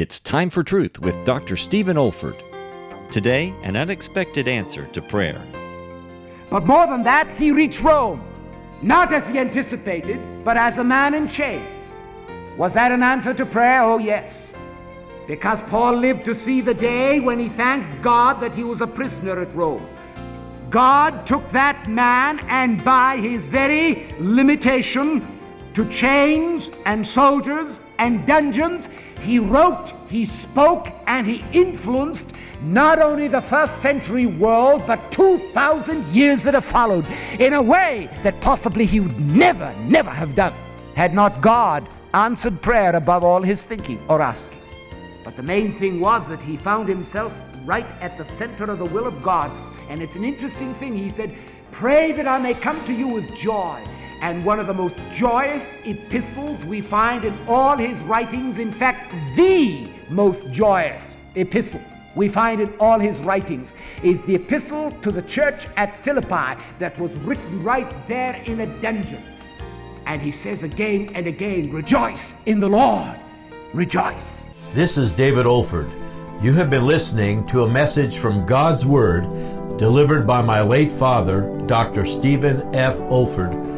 It's Time for Truth with Dr. Stephen Olford. Today, an unexpected answer to prayer. But more than that, he reached Rome, not as he anticipated, but as a man in chains. Was that an answer to prayer? Oh, yes. Because Paul lived to see the day when he thanked God that he was a prisoner at Rome. God took that man and by his very limitation to chains and soldiers and dungeons, he wrote, he spoke, and he influenced not only the first century world, but 2,000 years that have followed in a way that possibly he would never, never have done had not God answered prayer above all his thinking or asking. But the main thing was that he found himself right at the center of the will of God. And it's an interesting thing. He said, Pray that I may come to you with joy and one of the most joyous epistles we find in all his writings, in fact, the most joyous epistle we find in all his writings, is the epistle to the church at Philippi that was written right there in a dungeon. And he says again and again, Rejoice in the Lord, rejoice. This is David Olford. You have been listening to a message from God's Word delivered by my late father, Dr. Stephen F. Olford